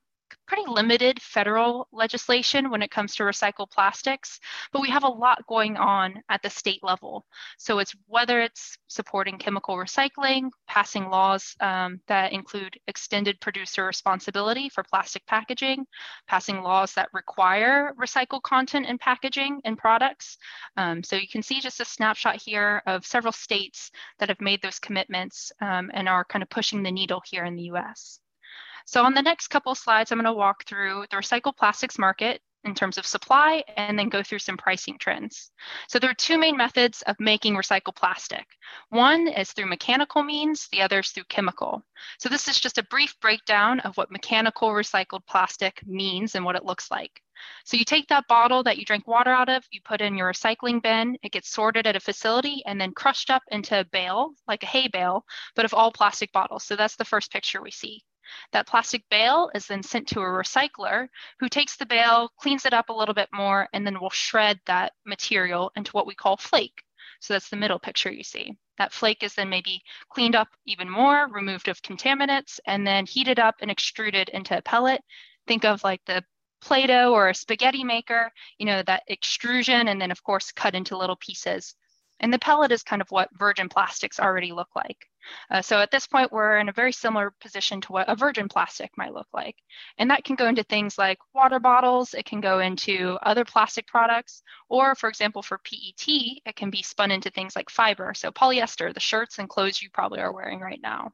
pretty limited federal legislation when it comes to recycled plastics, but we have a lot going on at the state level. So it's whether it's supporting chemical recycling, passing laws um, that include extended producer responsibility for plastic packaging, passing laws that require recycled content in packaging and products. Um, so you can see just a snapshot here of several states that have made those commitments um, and are kind of pushing the needle here in the US. So on the next couple slides, I'm going to walk through the recycled plastics market in terms of supply and then go through some pricing trends. So there are two main methods of making recycled plastic. One is through mechanical means, the other is through chemical. So this is just a brief breakdown of what mechanical recycled plastic means and what it looks like. So you take that bottle that you drink water out of, you put in your recycling bin, it gets sorted at a facility and then crushed up into a bale, like a hay bale, but of all plastic bottles. So that's the first picture we see. That plastic bale is then sent to a recycler who takes the bale, cleans it up a little bit more, and then will shred that material into what we call flake. So that's the middle picture you see. That flake is then maybe cleaned up even more, removed of contaminants, and then heated up and extruded into a pellet. Think of like the Play-Doh or a spaghetti maker, you know, that extrusion, and then of course cut into little pieces. And the pellet is kind of what virgin plastics already look like. Uh, so at this point, we're in a very similar position to what a virgin plastic might look like. And that can go into things like water bottles, it can go into other plastic products, or for example, for PET, it can be spun into things like fiber. So polyester, the shirts and clothes you probably are wearing right now.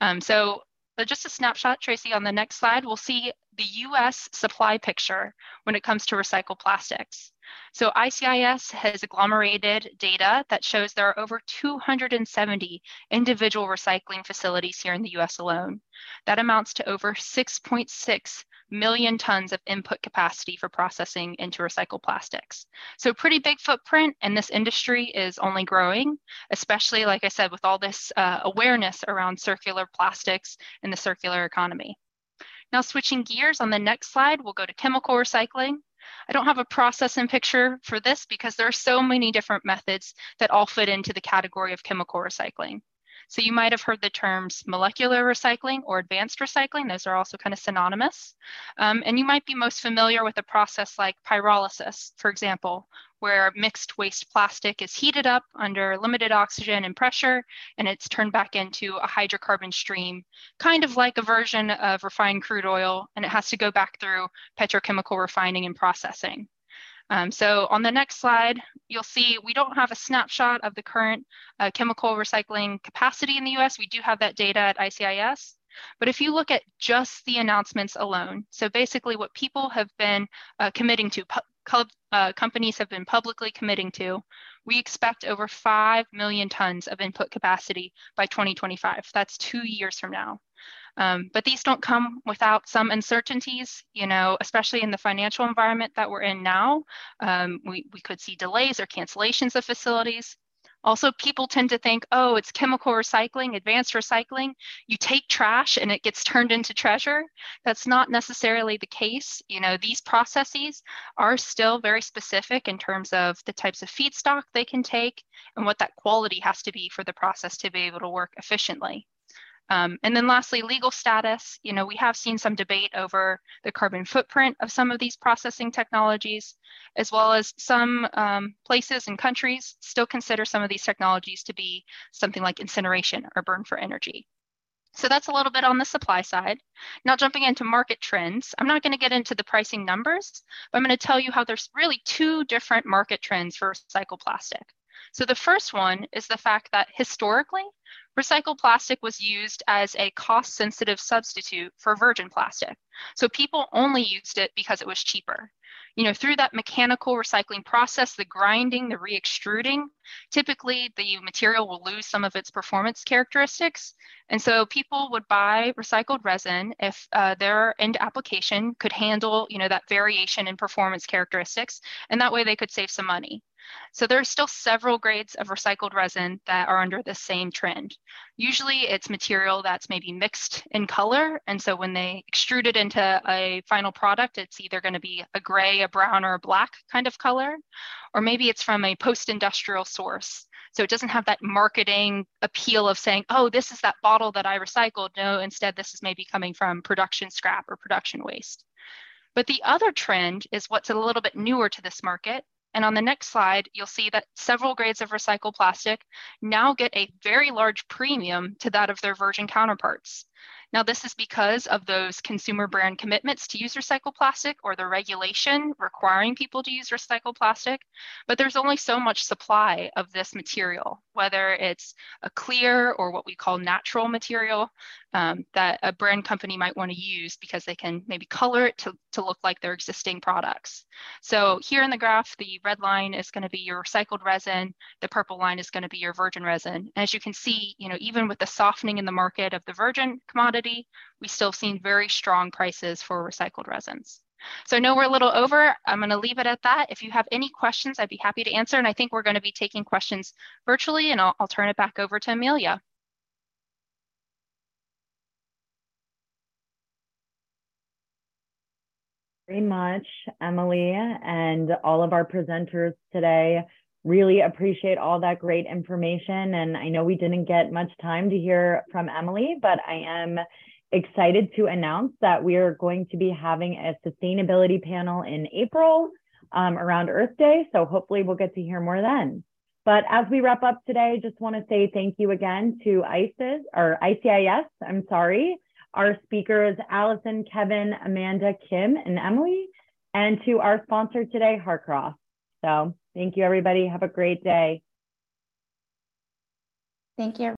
Um, so just a snapshot, Tracy, on the next slide, we'll see the US supply picture when it comes to recycled plastics. So ICIS has agglomerated data that shows there are over 270 individual recycling facilities here in the US alone. That amounts to over 6.6 million tons of input capacity for processing into recycled plastics. So pretty big footprint and this industry is only growing, especially like I said, with all this uh, awareness around circular plastics and the circular economy. Now switching gears on the next slide, we'll go to chemical recycling. I don't have a process and picture for this because there are so many different methods that all fit into the category of chemical recycling. So you might have heard the terms molecular recycling or advanced recycling. Those are also kind of synonymous. Um, and you might be most familiar with a process like pyrolysis, for example, where mixed waste plastic is heated up under limited oxygen and pressure, and it's turned back into a hydrocarbon stream, kind of like a version of refined crude oil, and it has to go back through petrochemical refining and processing. Um, so on the next slide, you'll see we don't have a snapshot of the current uh, chemical recycling capacity in the US. We do have that data at ICIS. But if you look at just the announcements alone, so basically what people have been uh, committing to, uh, companies have been publicly committing to, we expect over 5 million tons of input capacity by 2025. That's two years from now. Um, but these don't come without some uncertainties, you know, especially in the financial environment that we're in now. Um, we, we could see delays or cancellations of facilities. Also, people tend to think, oh, it's chemical recycling, advanced recycling. You take trash and it gets turned into treasure. That's not necessarily the case. You know, these processes are still very specific in terms of the types of feedstock they can take and what that quality has to be for the process to be able to work efficiently. Um, and then lastly, legal status. You know, we have seen some debate over the carbon footprint of some of these processing technologies, as well as some um, places and countries still consider some of these technologies to be something like incineration or burn for energy. So that's a little bit on the supply side. Now jumping into market trends, I'm not going to get into the pricing numbers, but I'm going to tell you how there's really two different market trends for recycled plastic. So the first one is the fact that historically, recycled plastic was used as a cost sensitive substitute for virgin plastic. So people only used it because it was cheaper. You know, through that mechanical recycling process, the grinding, the re-extruding, typically the material will lose some of its performance characteristics. And so people would buy recycled resin if uh, their end application could handle, you know, that variation in performance characteristics. And that way they could save some money. So there are still several grades of recycled resin that are under the same trend. Usually it's material that's maybe mixed in color. And so when they extrude it into a final product, it's either going to be a gray, a brown, or a black kind of color, or maybe it's from a post-industrial source. So it doesn't have that marketing appeal of saying, oh, this is that bottle that I recycled. No, instead, this is maybe coming from production scrap or production waste. But the other trend is what's a little bit newer to this market, and on the next slide, you'll see that several grades of recycled plastic now get a very large premium to that of their virgin counterparts. Now, this is because of those consumer brand commitments to use recycled plastic or the regulation requiring people to use recycled plastic, but there's only so much supply of this material, whether it's a clear or what we call natural material um, that a brand company might want to use because they can maybe color it to, to look like their existing products. So here in the graph, the red line is going to be your recycled resin, the purple line is going to be your virgin resin. And As you can see, you know, even with the softening in the market of the virgin commodity, we still have seen very strong prices for recycled resins. So I know we're a little over. I'm going to leave it at that. If you have any questions, I'd be happy to answer. And I think we're going to be taking questions virtually, and I'll, I'll turn it back over to Amelia. Very much, Emily, and all of our presenters today. Really appreciate all that great information. And I know we didn't get much time to hear from Emily, but I am excited to announce that we are going to be having a sustainability panel in April um, around Earth Day. So hopefully we'll get to hear more then. But as we wrap up today, just want to say thank you again to ISIS or ICIS, I'm sorry, our speakers, Allison, Kevin, Amanda, Kim, and Emily, and to our sponsor today, Harcros. So Thank you, everybody. Have a great day. Thank you.